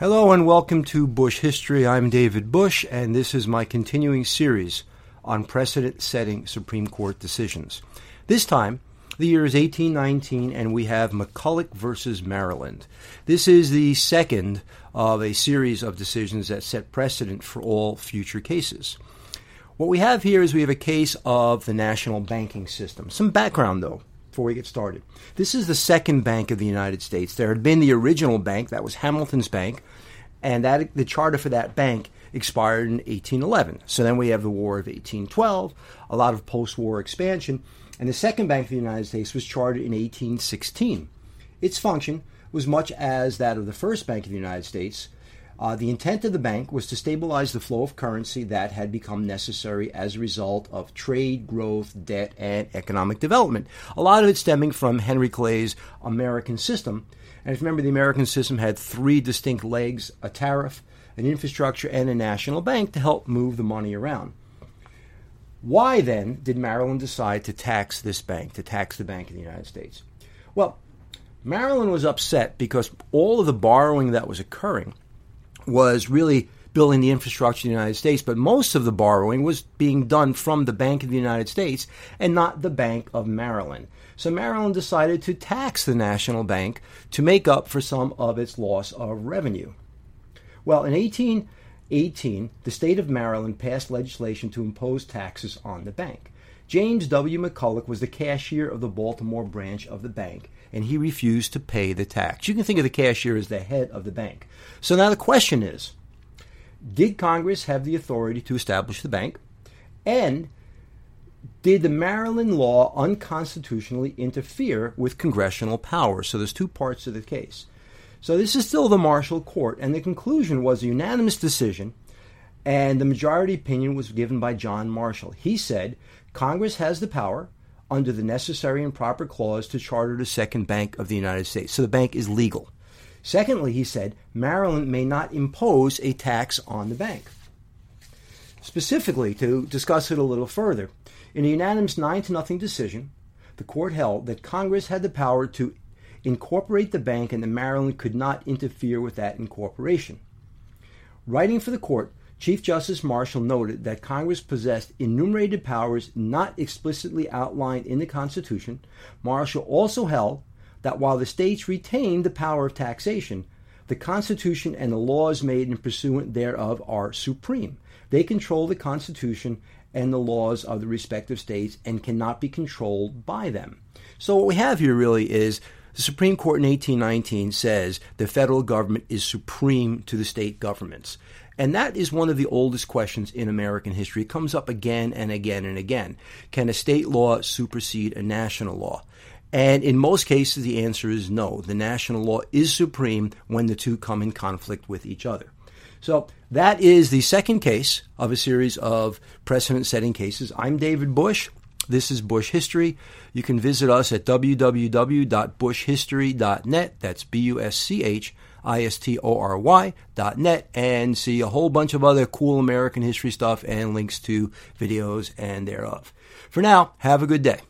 Hello and welcome to Bush History. I'm David Bush, and this is my continuing series on precedent setting Supreme Court decisions. This time, the year is 1819, and we have McCulloch versus Maryland. This is the second of a series of decisions that set precedent for all future cases. What we have here is we have a case of the national banking system. Some background, though before we get started. This is the second bank of the United States. There had been the original bank, that was Hamilton's Bank, and that the charter for that bank expired in 1811. So then we have the War of 1812, a lot of post-war expansion, and the second bank of the United States was chartered in 1816. Its function was much as that of the first bank of the United States, uh, the intent of the bank was to stabilize the flow of currency that had become necessary as a result of trade, growth, debt, and economic development. A lot of it stemming from Henry Clay's American system. And if you remember, the American system had three distinct legs a tariff, an infrastructure, and a national bank to help move the money around. Why then did Maryland decide to tax this bank, to tax the Bank of the United States? Well, Maryland was upset because all of the borrowing that was occurring was really building the infrastructure of the United States, but most of the borrowing was being done from the Bank of the United States and not the Bank of Maryland. So Maryland decided to tax the national bank to make up for some of its loss of revenue. Well, in 1818, the state of Maryland passed legislation to impose taxes on the bank. James W. McCulloch was the cashier of the Baltimore branch of the bank, and he refused to pay the tax. You can think of the cashier as the head of the bank. So now the question is Did Congress have the authority to establish the bank? And did the Maryland law unconstitutionally interfere with congressional power? So there's two parts to the case. So this is still the Marshall Court, and the conclusion was a unanimous decision, and the majority opinion was given by John Marshall. He said Congress has the power under the necessary and proper clause to charter the second bank of the United States. So the bank is legal. Secondly, he said Maryland may not impose a tax on the bank. Specifically, to discuss it a little further, in a unanimous 9 to nothing decision, the court held that Congress had the power to incorporate the bank and that Maryland could not interfere with that incorporation. Writing for the court, Chief Justice Marshall noted that Congress possessed enumerated powers not explicitly outlined in the Constitution. Marshall also held that while the states retained the power of taxation, the Constitution and the laws made in pursuant thereof are supreme. They control the Constitution and the laws of the respective states and cannot be controlled by them. So, what we have here really is the Supreme Court in 1819 says the federal government is supreme to the state governments. And that is one of the oldest questions in American history. It comes up again and again and again. Can a state law supersede a national law? And in most cases, the answer is no. The national law is supreme when the two come in conflict with each other. So that is the second case of a series of precedent setting cases. I'm David Bush. This is Bush History. You can visit us at www.bushhistory.net. That's B U S C H I S T O R Y dot net and see a whole bunch of other cool American history stuff and links to videos and thereof. For now, have a good day.